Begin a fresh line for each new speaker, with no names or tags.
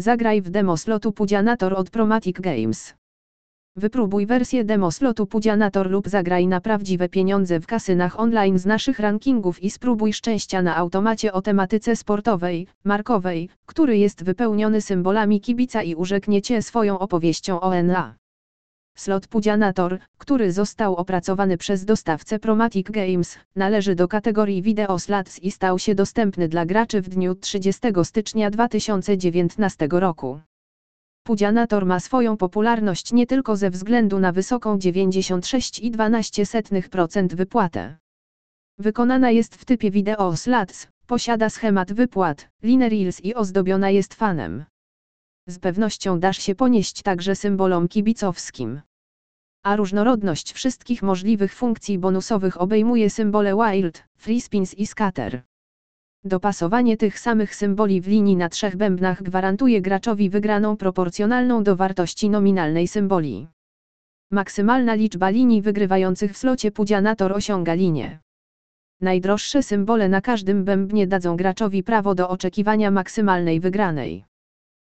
Zagraj w demo slotu Pudzianator od Promatic Games. Wypróbuj wersję demo slotu Pudzianator lub zagraj na prawdziwe pieniądze w kasynach online z naszych rankingów i spróbuj szczęścia na automacie o tematyce sportowej, markowej, który jest wypełniony symbolami kibica i urzeknie Cię swoją opowieścią o NA. Slot Pudzianator, który został opracowany przez dostawcę Promatic Games, należy do kategorii Video Slots i stał się dostępny dla graczy w dniu 30 stycznia 2019 roku. Pudzianator ma swoją popularność nie tylko ze względu na wysoką 96,12% wypłatę. Wykonana jest w typie Video Slots, posiada schemat wypłat, line reels i ozdobiona jest fanem. Z pewnością dasz się ponieść także symbolom kibicowskim a różnorodność wszystkich możliwych funkcji bonusowych obejmuje symbole Wild, Free Spins i Scatter. Dopasowanie tych samych symboli w linii na trzech bębnach gwarantuje graczowi wygraną proporcjonalną do wartości nominalnej symboli. Maksymalna liczba linii wygrywających w slocie Pudzianator osiąga linię. Najdroższe symbole na każdym bębnie dadzą graczowi prawo do oczekiwania maksymalnej wygranej.